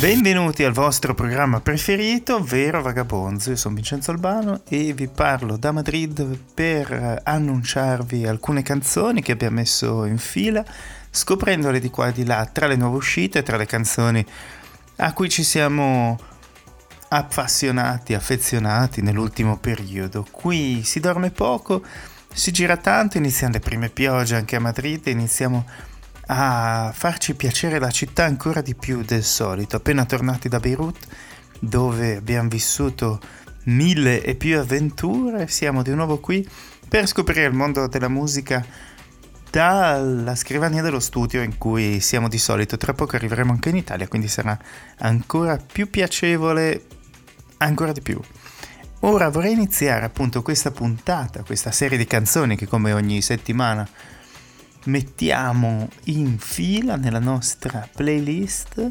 Benvenuti al vostro programma preferito, Vero Vagabonzo. Io sono Vincenzo Albano e vi parlo da Madrid per annunciarvi alcune canzoni che abbiamo messo in fila, scoprendole di qua e di là tra le nuove uscite, tra le canzoni a cui ci siamo appassionati, affezionati nell'ultimo periodo. Qui si dorme poco, si gira tanto, iniziano le prime piogge anche a Madrid, iniziamo a farci piacere la città ancora di più del solito. Appena tornati da Beirut, dove abbiamo vissuto mille e più avventure, siamo di nuovo qui per scoprire il mondo della musica dalla scrivania dello studio in cui siamo di solito. Tra poco arriveremo anche in Italia, quindi sarà ancora più piacevole, ancora di più. Ora vorrei iniziare appunto questa puntata, questa serie di canzoni che come ogni settimana mettiamo in fila nella nostra playlist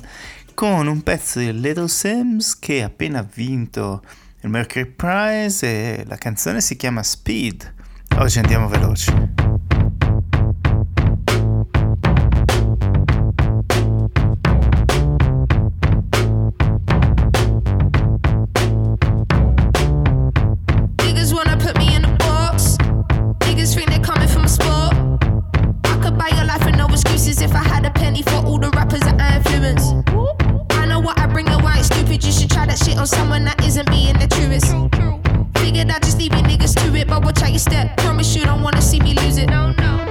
con un pezzo di Little Sims che ha appena vinto il Mercury Prize e la canzone si chiama Speed. Oggi andiamo veloci. that shit on someone that isn't being the truest. is. Figured I'd just leave you niggas to it, but watch out your step. Promise you don't wanna see me lose it. No, no.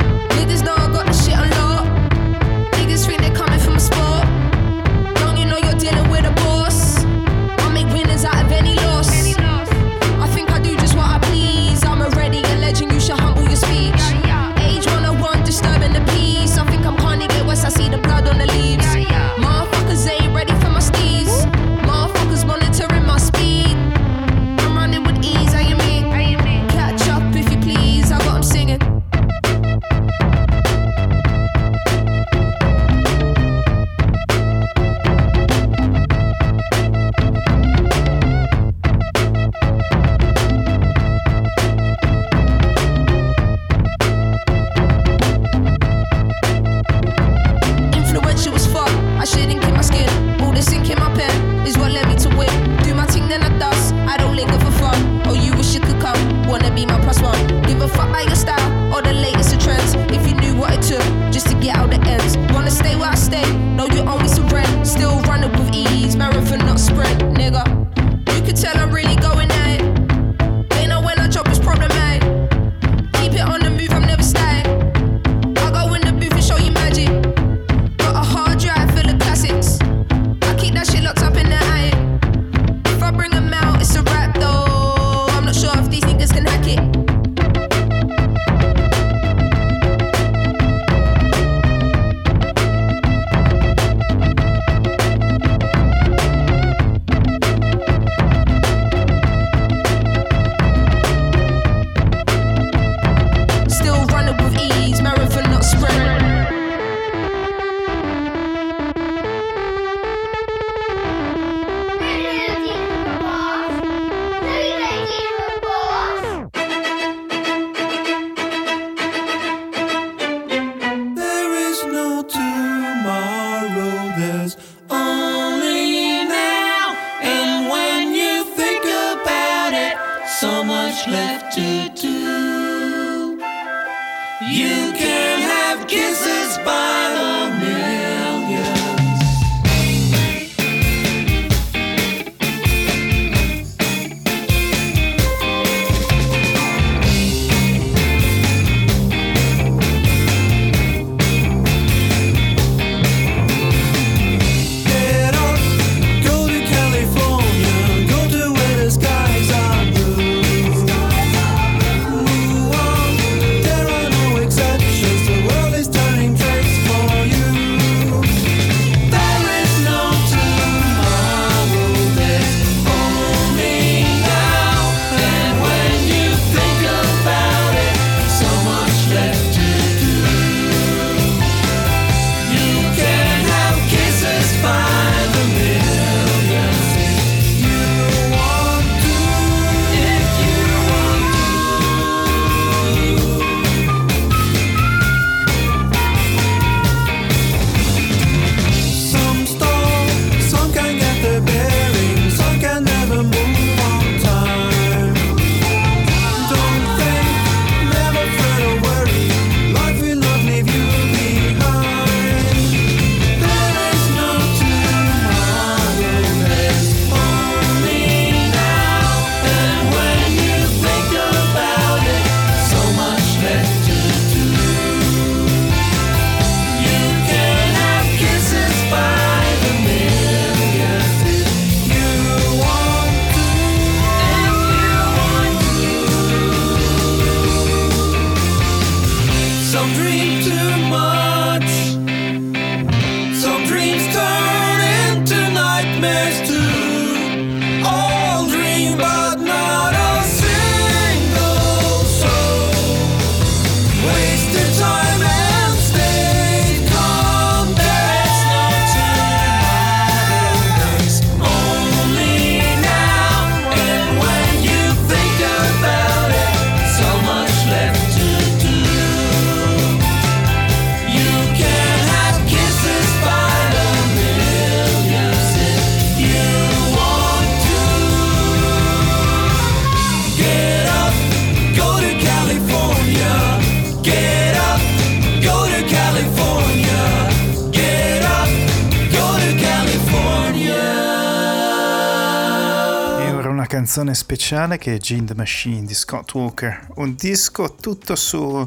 Canzone speciale che è Gene the Machine di Scott Walker, un disco tutto su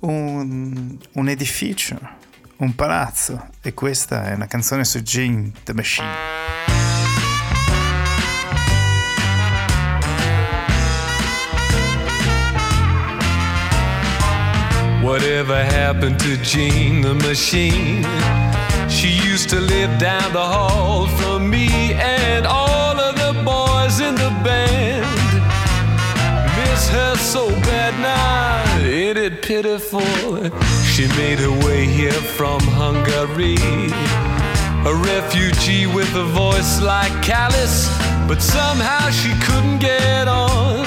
un, un edificio, un palazzo e questa è una canzone su Gene the Machine. Whatever happened to Jean the machine? She used to live down the hall it pitiful? She made her way here from Hungary. A refugee with a voice like Callus, but somehow she couldn't get on.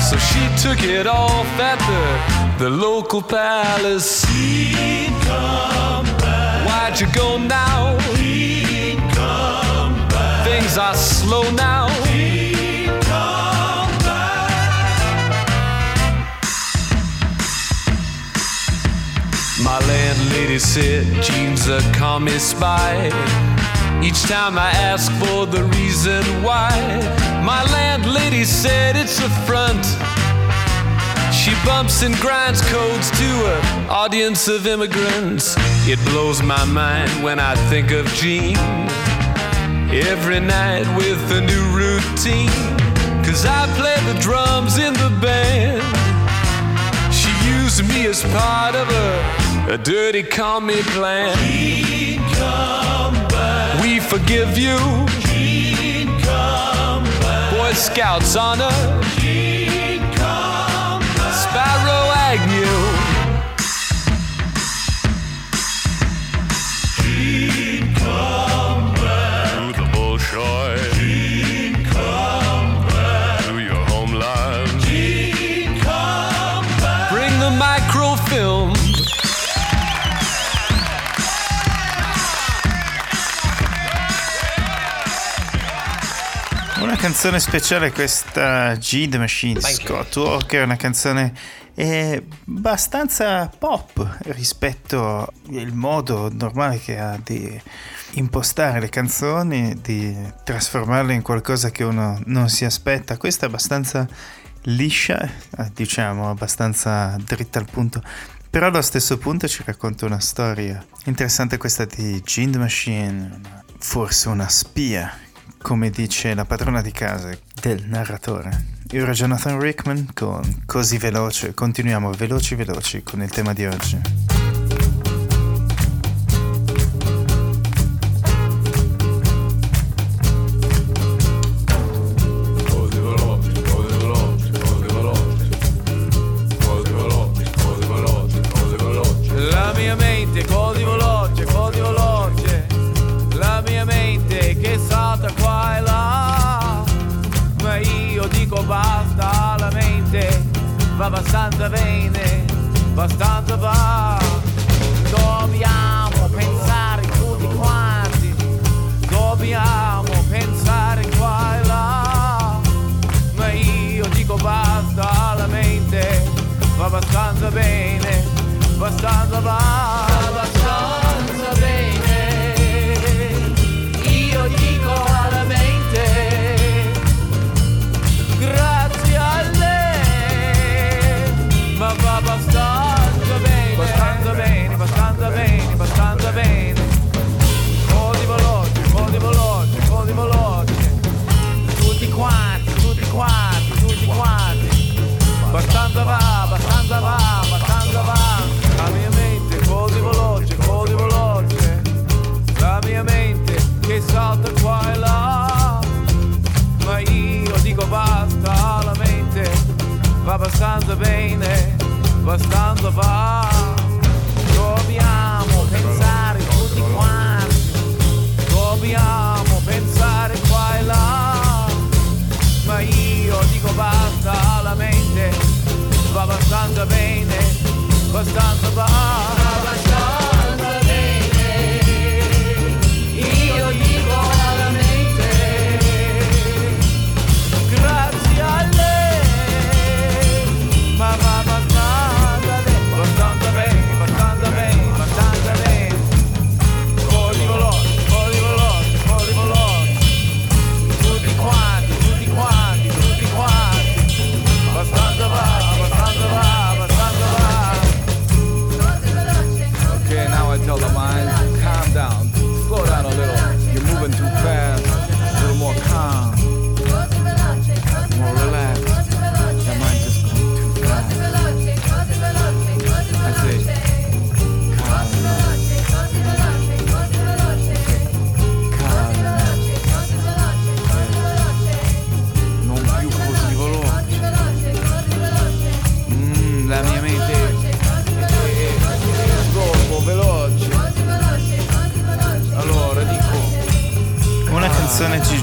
So she took it off at the, the local palace. He'd come back. Why'd you go now? He'd come back. Things are slow now. Landlady said Jean's a commie spy. Each time I ask for the reason why, my landlady said it's a front. She bumps and grinds codes to an audience of immigrants. It blows my mind when I think of Jean. Every night with a new routine. Cause I play the drums in the band. She used me as part of a, a dirty commie plan. Jean, come back. We forgive you. Jean, come back. Boy Scouts honor. Jean, canzone speciale questa G The Machine Thank you. Scott Walker, una canzone eh, abbastanza pop rispetto al modo normale che ha di impostare le canzoni, di trasformarle in qualcosa che uno non si aspetta. Questa è abbastanza liscia, eh, diciamo, abbastanza dritta al punto. Però allo stesso punto ci racconta una storia interessante questa di Gene Machine, forse una spia, come dice la padrona di casa del narratore. Io ero Jonathan Rickman con Così Veloce, continuiamo veloci veloci con il tema di oggi. Abbastanza bene, abbastanza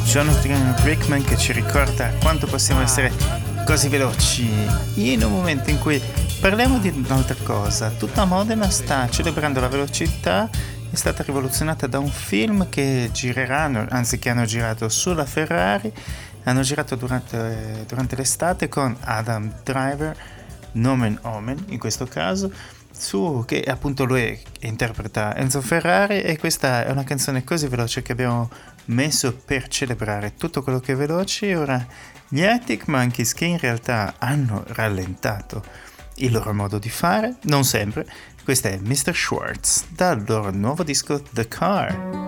Jonathan Brickman che ci ricorda quanto possiamo essere così veloci. In un momento in cui parliamo di un'altra cosa, tutta Modena sta celebrando la velocità, è stata rivoluzionata da un film che gireranno, anzi che hanno girato sulla Ferrari, hanno girato durante, durante l'estate con Adam Driver, Nomen Omen in questo caso, su, che appunto lui interpreta Enzo Ferrari e questa è una canzone così veloce che abbiamo messo per celebrare tutto quello che è veloce ora gli Arctic Monkeys che in realtà hanno rallentato il loro modo di fare, non sempre, questo è Mr. Schwartz dal loro nuovo disco The Car.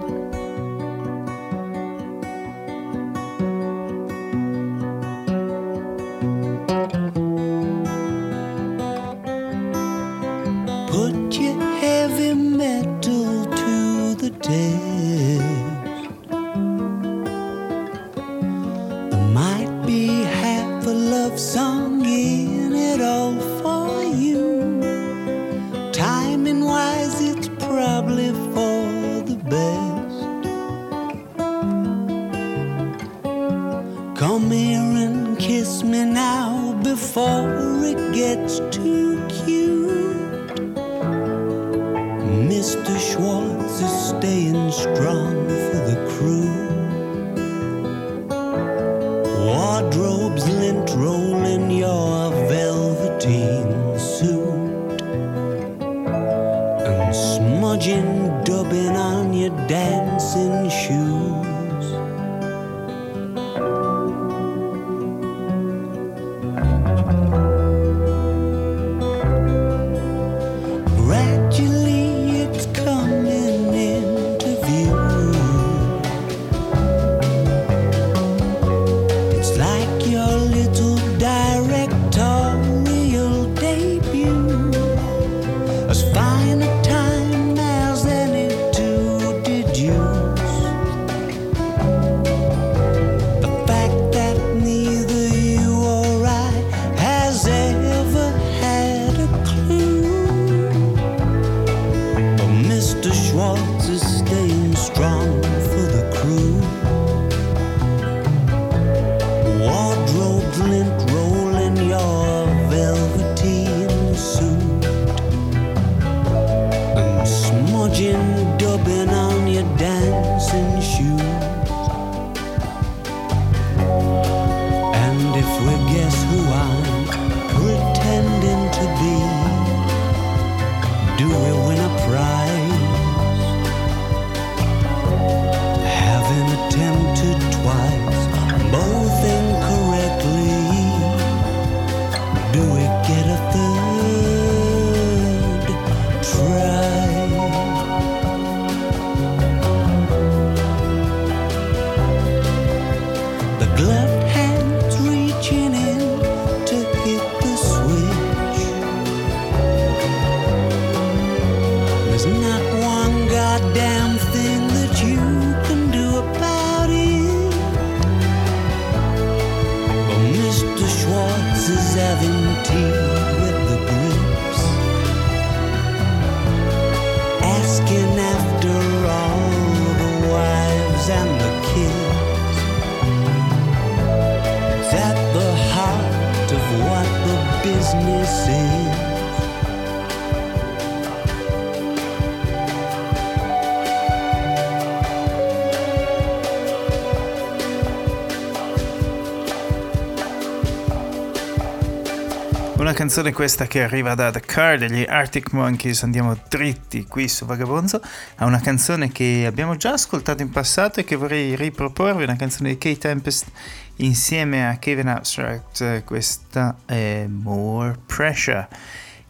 Canzone questa che arriva da The Car degli Arctic Monkeys, andiamo dritti qui su Vagabonzo, a una canzone che abbiamo già ascoltato in passato e che vorrei riproporvi, una canzone di Kate Tempest insieme a Kevin Abstract, questa è More Pressure,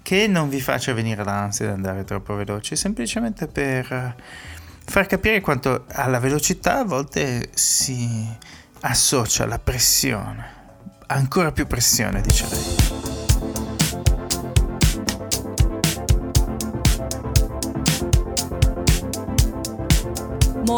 che non vi faccia venire l'ansia di andare troppo veloci, semplicemente per far capire quanto alla velocità a volte si associa la pressione, ancora più pressione direi.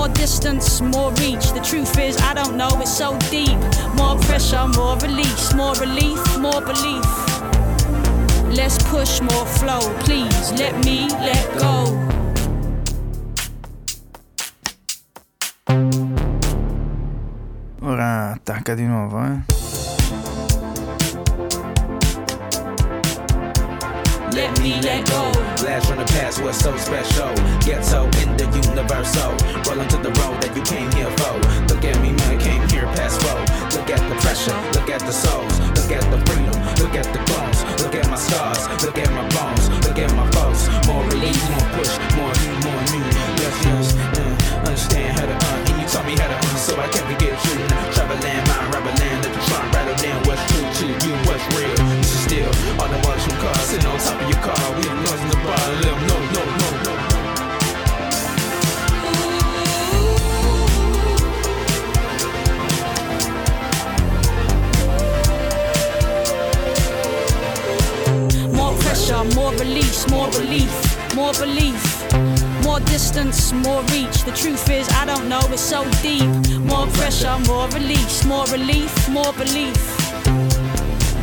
More distance, more reach. The truth is, I don't know, it's so deep. More pressure, more release, more relief, more belief. Less push, more flow. Please let me let go. Ora attacca di nuovo, eh. Let me let go. Blast from the past was so special. Ghetto in the universal. Rolling to the road that you came here for. Look at me, man, came here past road. Look at the pressure, look at the souls, look at the freedom, look at the bones, look at my scars, look at my bones, look at my foes. More relief, more push, more you, more you. Yes, yes, uh, understand how to uh, and you taught me how to so I can't forget you. Travel land, mind, rubber land, let the trunk rattle down what's true to you, what's real. This is still all the ones from cars sitting on top of your car. We noise in the bar, let know, no, no, no. More pressure, more release, more relief, more belief. More distance, more reach. The truth is, I don't know, it's so deep. More pressure, more release, more relief, more belief.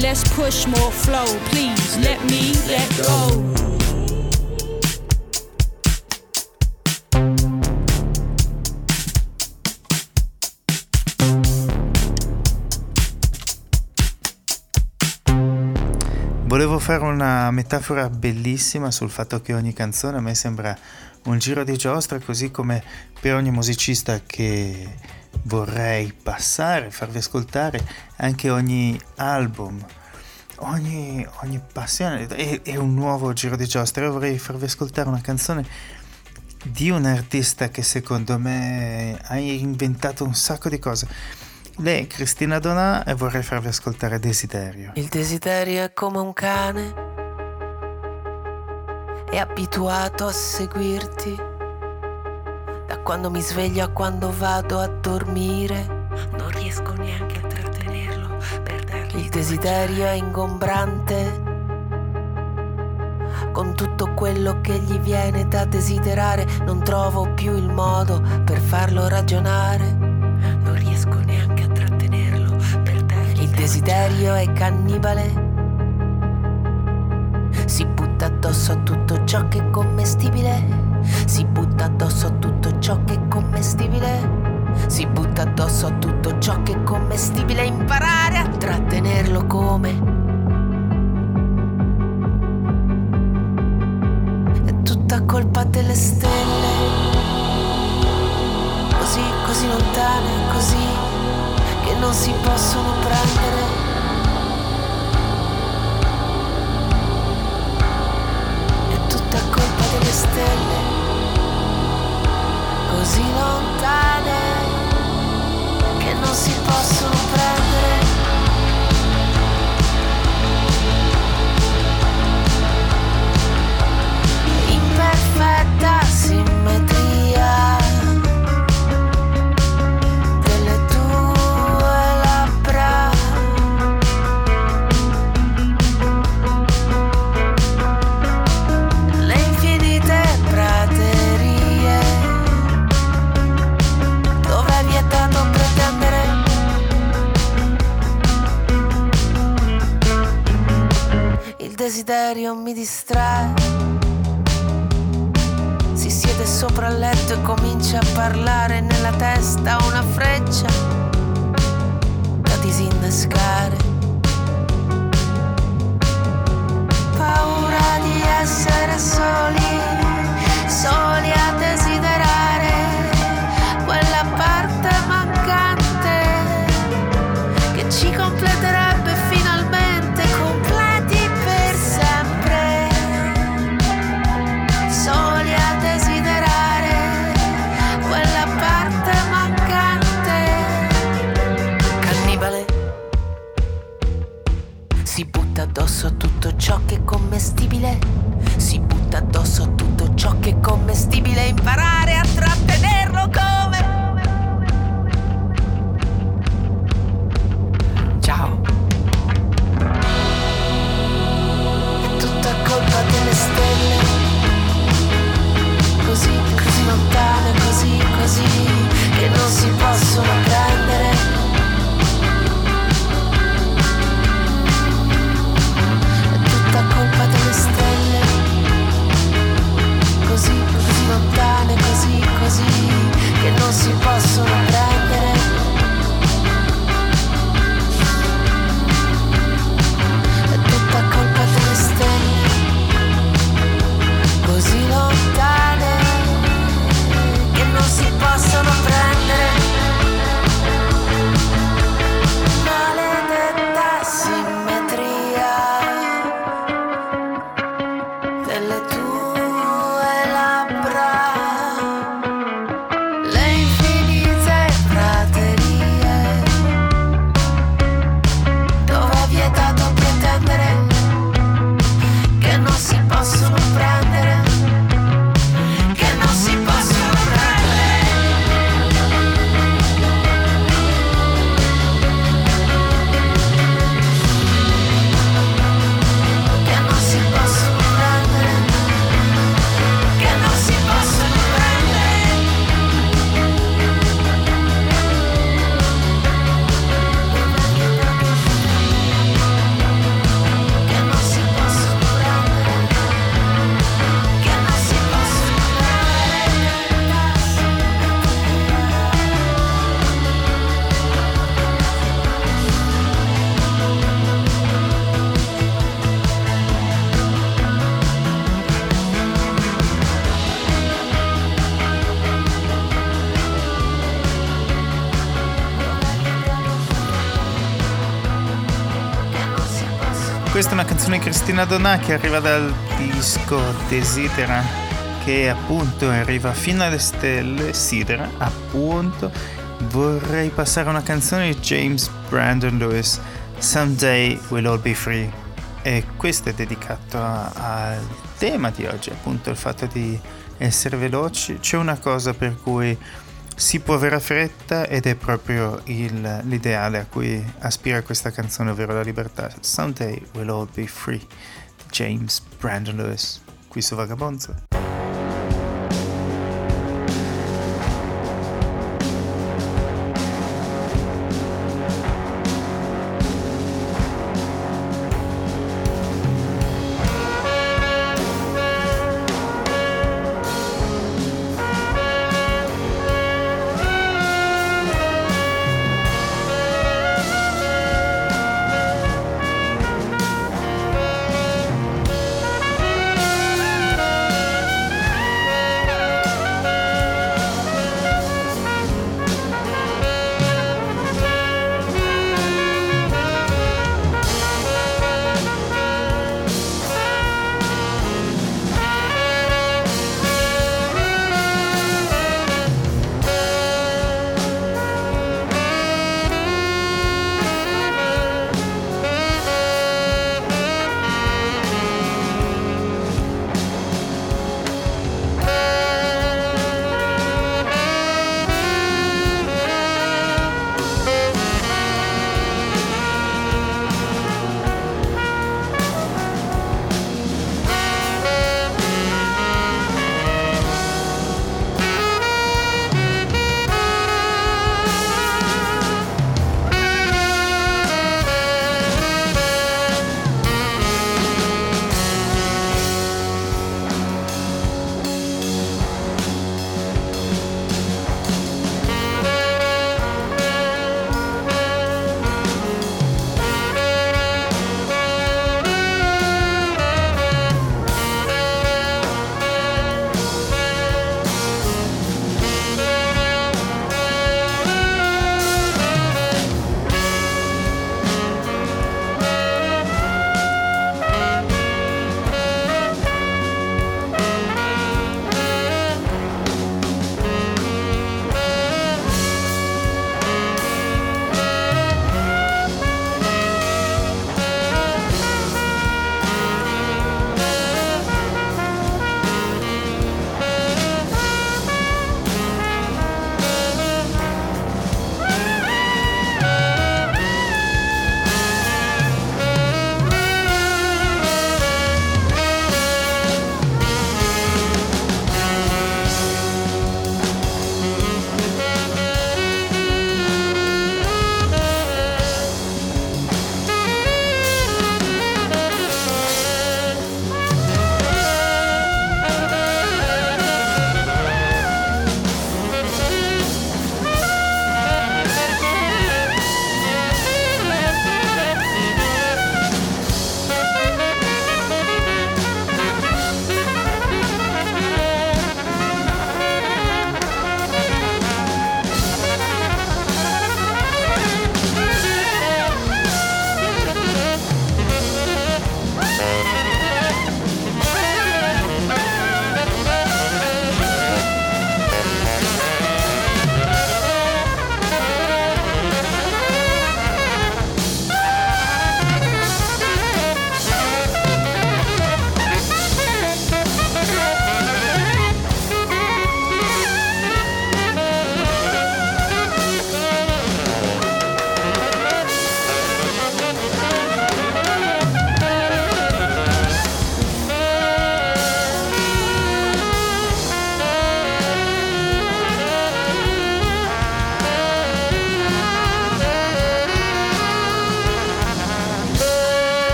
Less push, more flow. Please let me let go. Volevo fare una metafora bellissima sul fatto che ogni canzone a me sembra un giro di giostra, così come per ogni musicista che vorrei passare, farvi ascoltare, anche ogni album, ogni, ogni passione è, un nuovo giro di giostra. Io vorrei farvi ascoltare una canzone di un artista che secondo me ha inventato un sacco di cose. Lei è Cristina Donà e vorrei farvi ascoltare Desiderio. Il desiderio è come un cane, è abituato a seguirti. Da quando mi sveglio a quando vado a dormire, non riesco neanche a trattenerlo per dargli Il desiderio è ingombrante, con tutto quello che gli viene da desiderare, non trovo più il modo per farlo ragionare. Non riesco neanche a trattenerlo per dargli Il desiderio è cannibale. Addosso a tutto ciò che è commestibile. Si butta addosso a tutto ciò che è commestibile. Si butta addosso a tutto ciò che è commestibile. Imparare a trattenerlo come. È tutta colpa delle stelle. Così, così lontane, così che non si possono prendere. Stelle, così lontane che non si possono prendere. Desiderio mi distrae. Si siede sopra il letto e comincia a parlare nella testa una freccia Cristina Donà che arriva dal disco Desidera, che appunto arriva fino alle stelle. Sidera, appunto. Vorrei passare una canzone di James Brandon Lewis, Someday We'll All Be Free. E questo è dedicato al tema di oggi, appunto il fatto di essere veloci. C'è una cosa per cui si può avere fretta ed è proprio il- l'ideale a cui aspira questa canzone, ovvero la libertà. Someday we'll all be free. James Brandon Lewis, qui su Vagabonzo.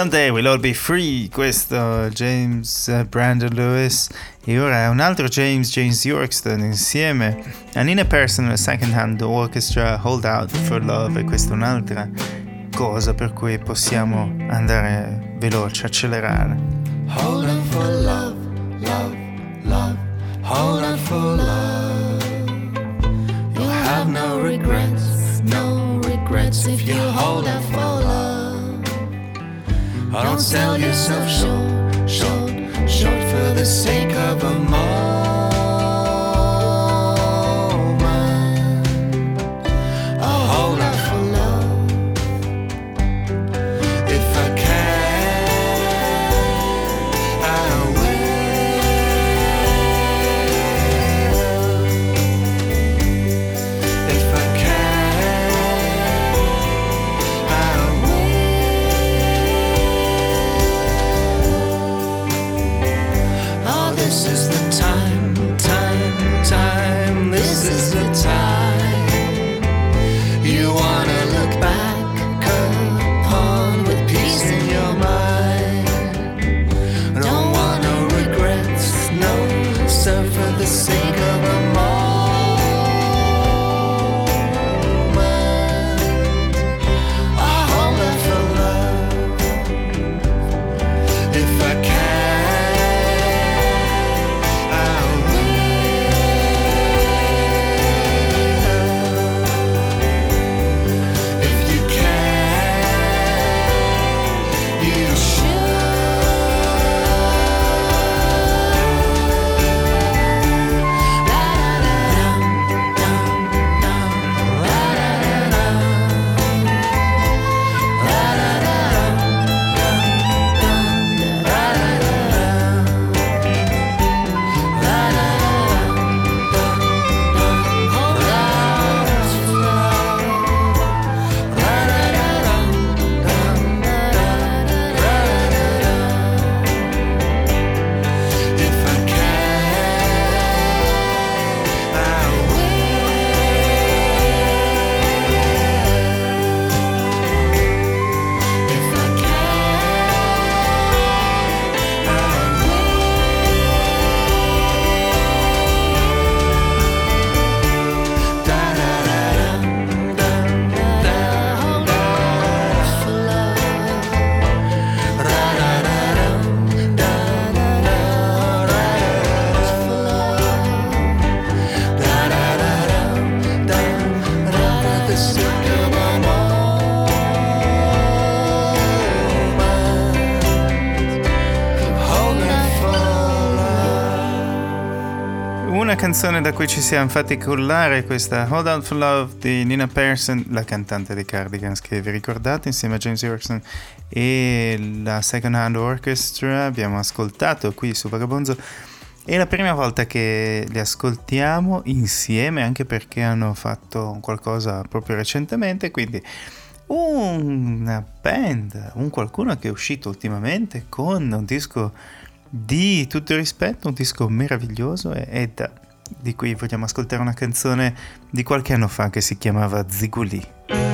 Someday we'll all be free, questo James Brandon Lewis e ora un altro James, James Yorkston insieme a Nina Persson Second Hand Orchestra Hold Out for Love e questa è un'altra cosa per cui possiamo andare veloce, accelerare. Don't sell yourself short, short, short for the sake of a moment. Canzone da cui ci siamo fatti cullare, questa Hold Out for Love di Nina Persson, la cantante dei Cardigans che vi ricordate, insieme a James Yorkson e la Second Hand Orchestra. Abbiamo ascoltato qui su Vagabonzo. È la prima volta che li ascoltiamo insieme, anche perché hanno fatto qualcosa proprio recentemente, quindi una band, un qualcuno che è uscito ultimamente con un disco di tutto rispetto, un disco meraviglioso e, e da- di cui vogliamo ascoltare una canzone di qualche anno fa che si chiamava Ziguli.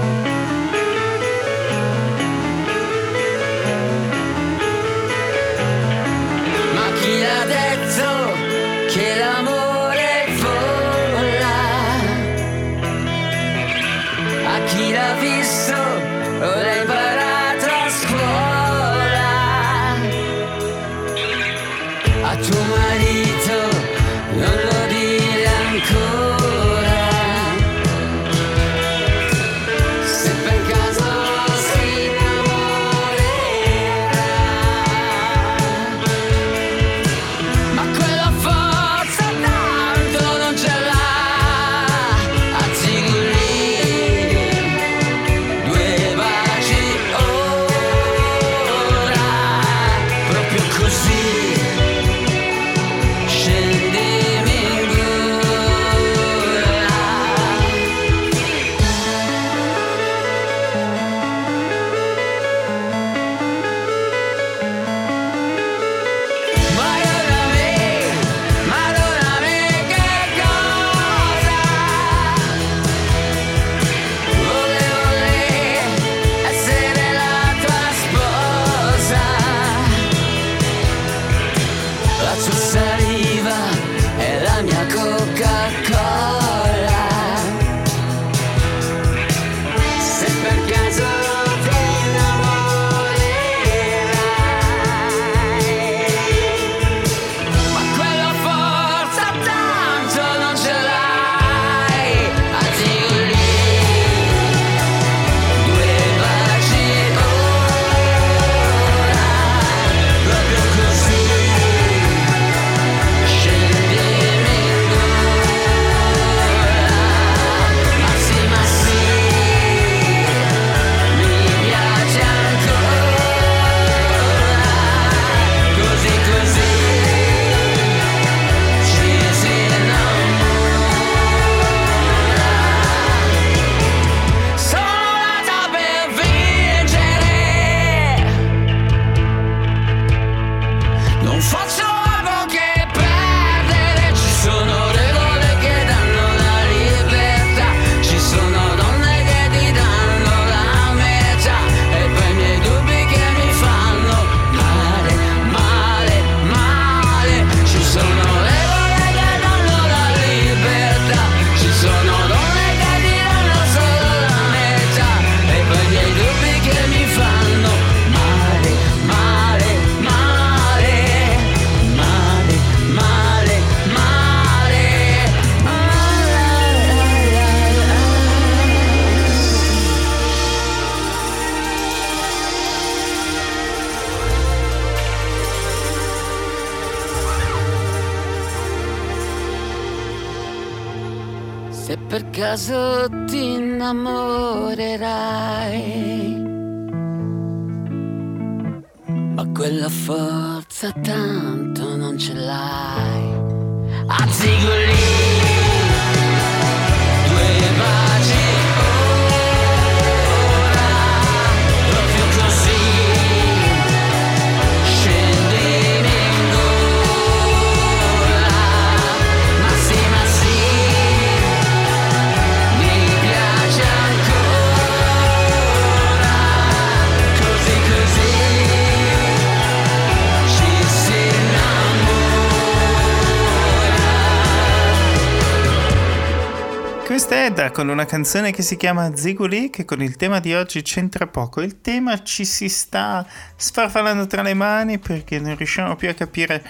Con una canzone che si chiama Ziguli che con il tema di oggi c'entra poco. Il tema ci si sta sfarfallando tra le mani perché non riusciamo più a capire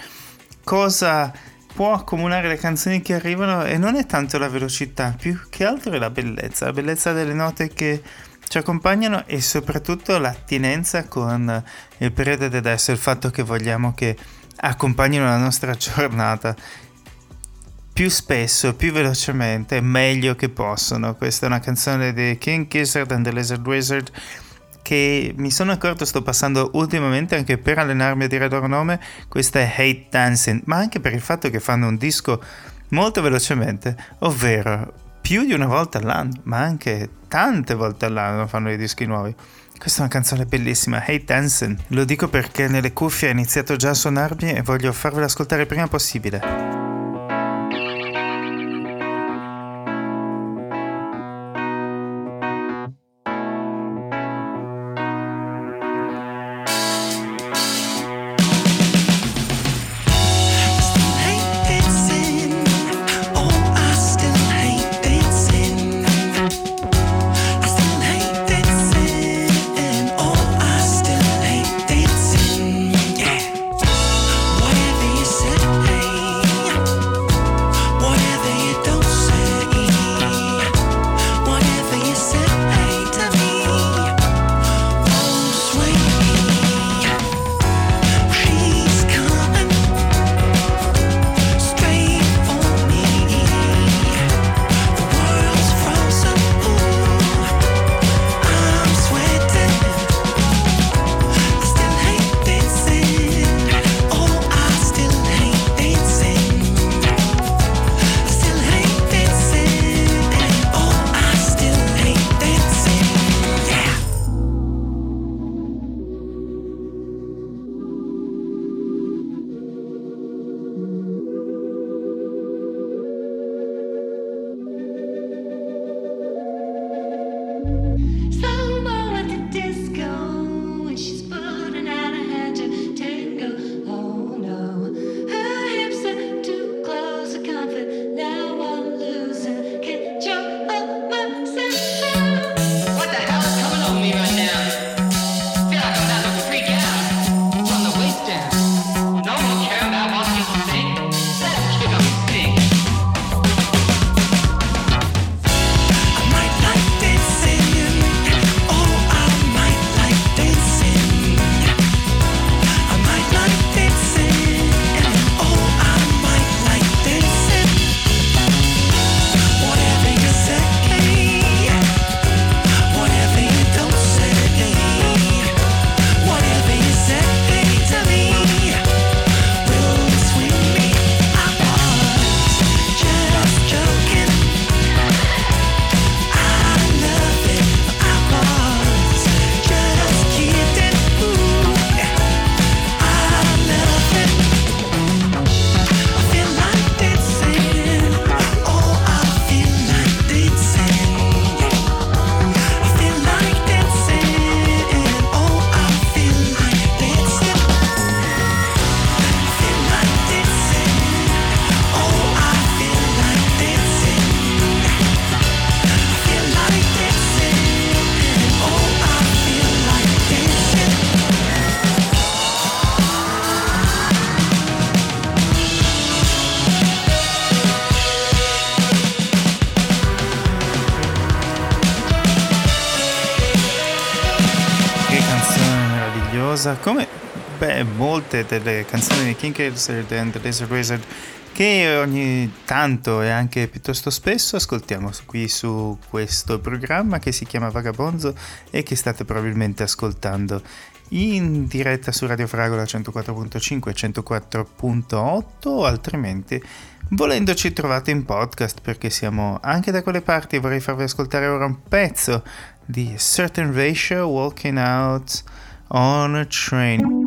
cosa può accomunare le canzoni che arrivano e non è tanto la velocità, più che altro è la bellezza, la bellezza delle note che ci accompagnano e soprattutto l'attinenza con il periodo di adesso, il fatto che vogliamo che accompagnino la nostra giornata più spesso, più velocemente, meglio che possono. Questa è una canzone di King Gizzard and the Lizard Wizard che mi sono accorto sto passando ultimamente anche per allenarmi a dire loro nome. Questa è Hate Dancing, ma anche per il fatto che fanno un disco molto velocemente, ovvero più di una volta all'anno, ma anche tante volte all'anno fanno i dischi nuovi. Questa è una canzone bellissima, Hate Dancing. Lo dico perché nelle cuffie ha iniziato già a suonarmi e voglio farvela ascoltare prima possibile. Molte delle canzoni di King Gizzard and the Lizard Wizard che ogni tanto e anche piuttosto spesso ascoltiamo qui su questo programma che si chiama Vagabonzo e che state probabilmente ascoltando. In diretta su Radio Fragola 104.5 e 104.8 o altrimenti volendoci trovate in podcast perché siamo anche da quelle parti vorrei farvi ascoltare ora un pezzo di Certain Ratio Walking Out on a Train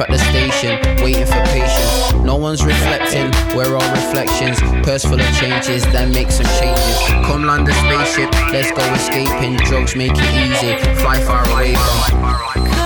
at the station, waiting for patience. No one's reflecting, we're all reflections. Purse full of changes, then make some changes. Come land a spaceship, let's go escaping. Drugs make it easy, fly far away from.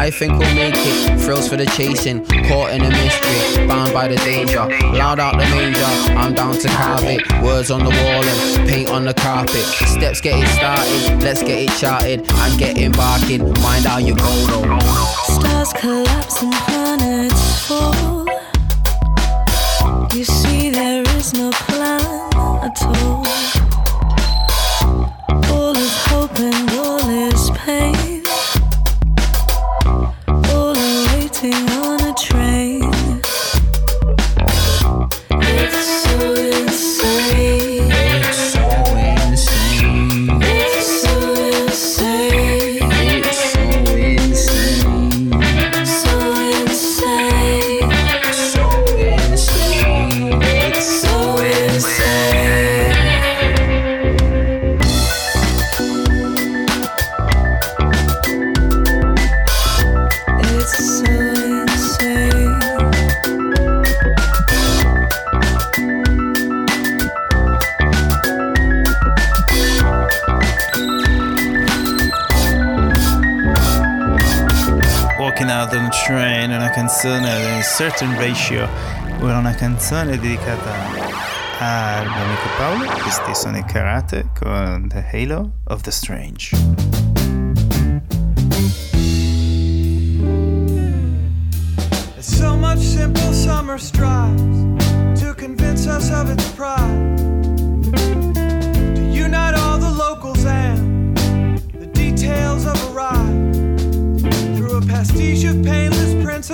I think we'll make it. Thrills for the chasing, caught in a mystery, bound by the danger. Loud out the manger, I'm down to carve it. Words on the wall and paint on the carpet. Steps get it started, let's get it charted. I'm getting barking, mind how you go though. Stars collapse and planets Walking Out on a Train, una canzone di Certain Ratio, ora una canzone dedicata al mio amico Paolo, questi sono i Karate con The Halo of the Strange. It's so much simple summer strives to convince us of its pride.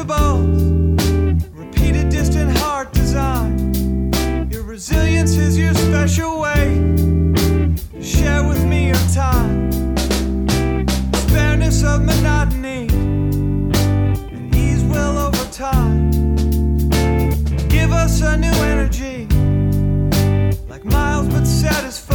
Painless repeated distant heart design. Your resilience is your special way. Share with me your time. Spareness of monotony and ease well over time. Give us a new energy, like miles but satisfied.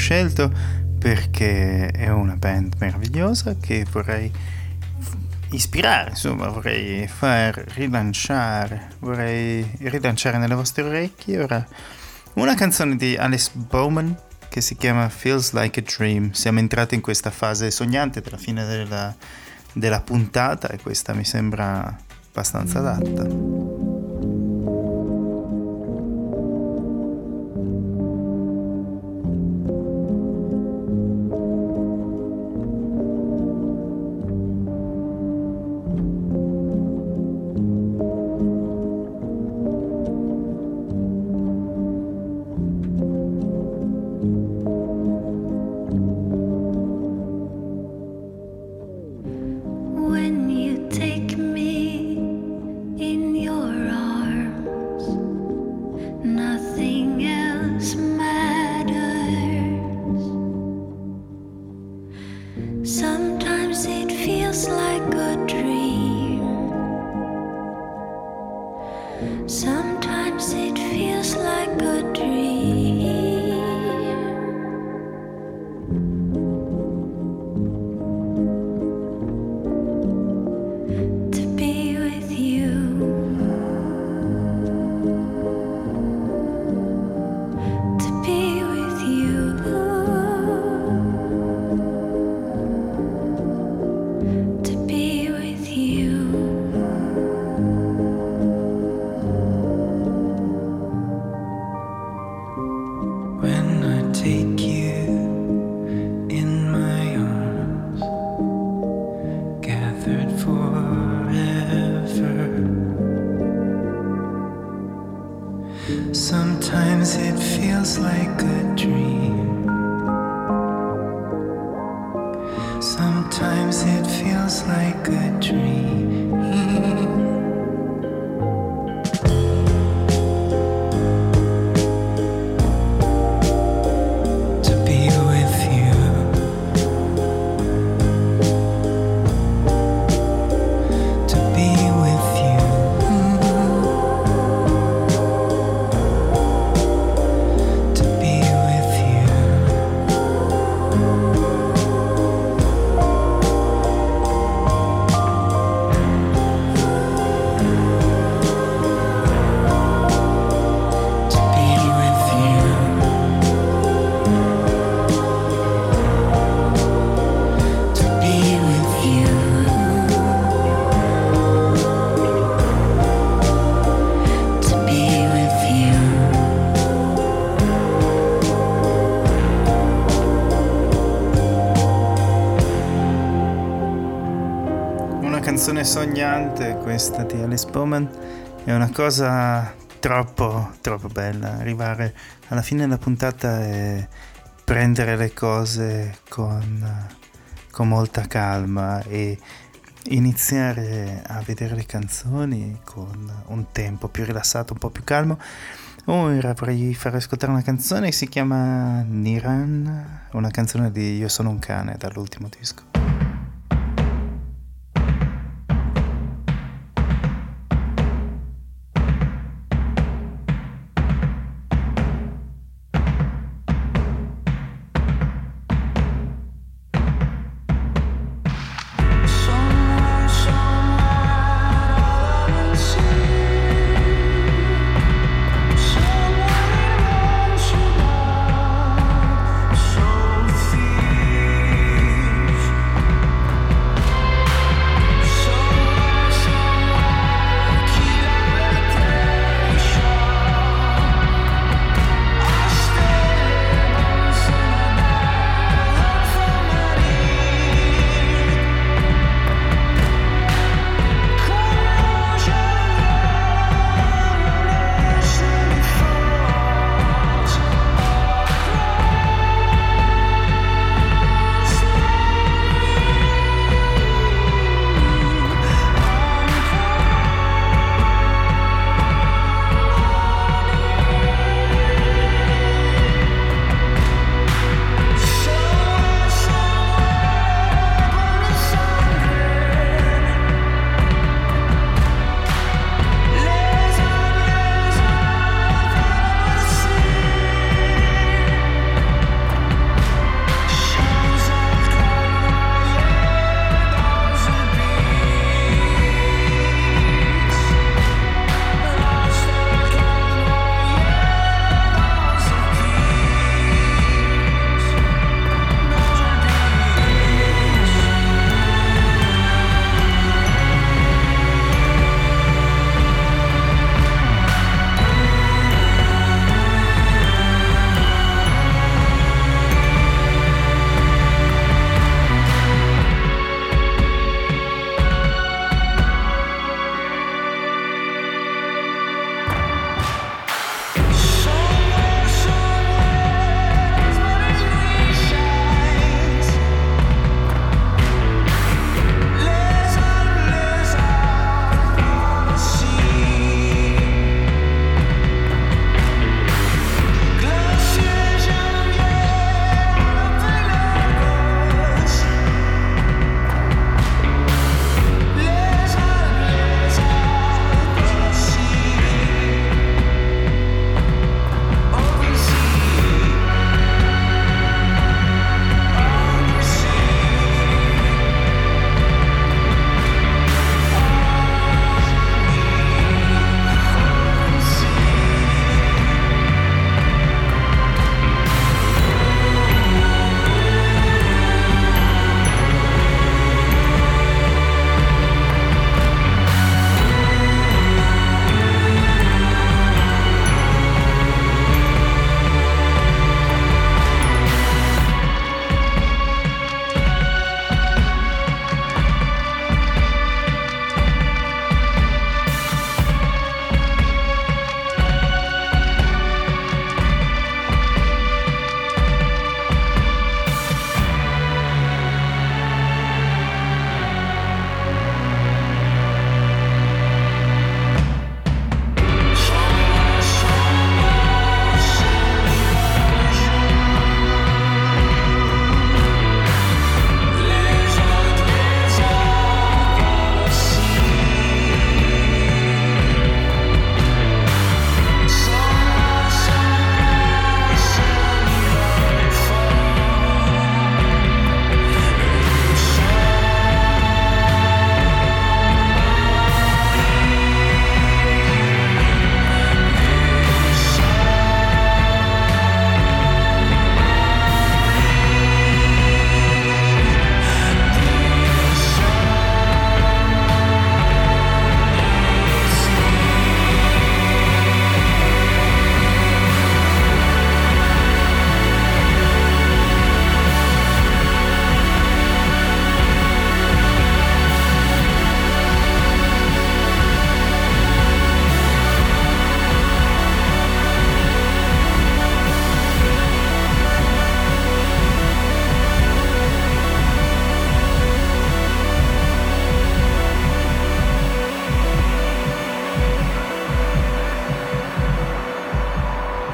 scelto perché è una band meravigliosa che vorrei ispirare, insomma, vorrei far rilanciare, vorrei rilanciare nelle vostre orecchie ora una canzone di Alice Bowman che si chiama Feels Like a Dream. Siamo entrati in questa fase sognante della fine della, della puntata e questa mi sembra abbastanza adatta. accompagnante, questa di Alice Bowman, è una cosa troppo, troppo bella. Arrivare alla fine della puntata e prendere le cose con, con molta calma e iniziare a vedere le canzoni con un tempo più rilassato, un po' più calmo. Ora vorrei far ascoltare una canzone che si chiama Niran, una canzone di Io sono un cane dall'ultimo disco.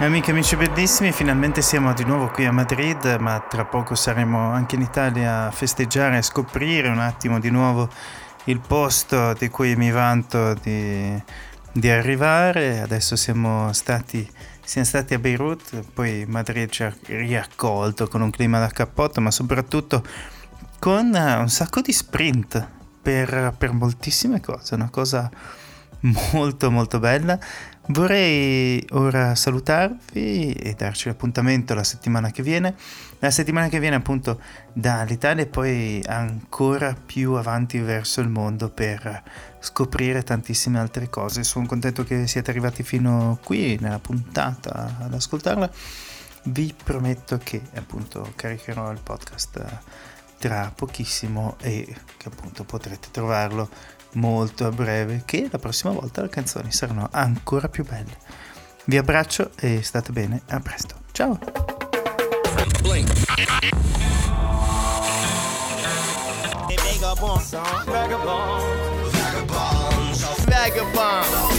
Amiche e amici bellissimi, finalmente siamo di nuovo qui a Madrid, ma tra poco saremo anche in Italia a festeggiare e scoprire un attimo di nuovo il posto di cui mi vanto di, di arrivare. Adesso siamo stati, siamo stati a Beirut, poi Madrid ci ha riaccolto con un clima da cappotto, ma soprattutto con eh, un sacco di sprint per, per moltissime cose, una cosa molto molto bella. Vorrei ora salutarvi e darci l'appuntamento la settimana che viene. La settimana che viene appunto dall'Italia e poi ancora più avanti verso il mondo per scoprire tantissime altre cose. Sono contento che siete arrivati fino qui nella puntata ad ascoltarla. Vi prometto che appunto caricherò il podcast tra pochissimo e che appunto potrete trovarlo molto a breve che la prossima volta le canzoni saranno ancora più belle. Vi abbraccio e state bene, a presto. Ciao! Vagabond. Vagabond. Vagabond.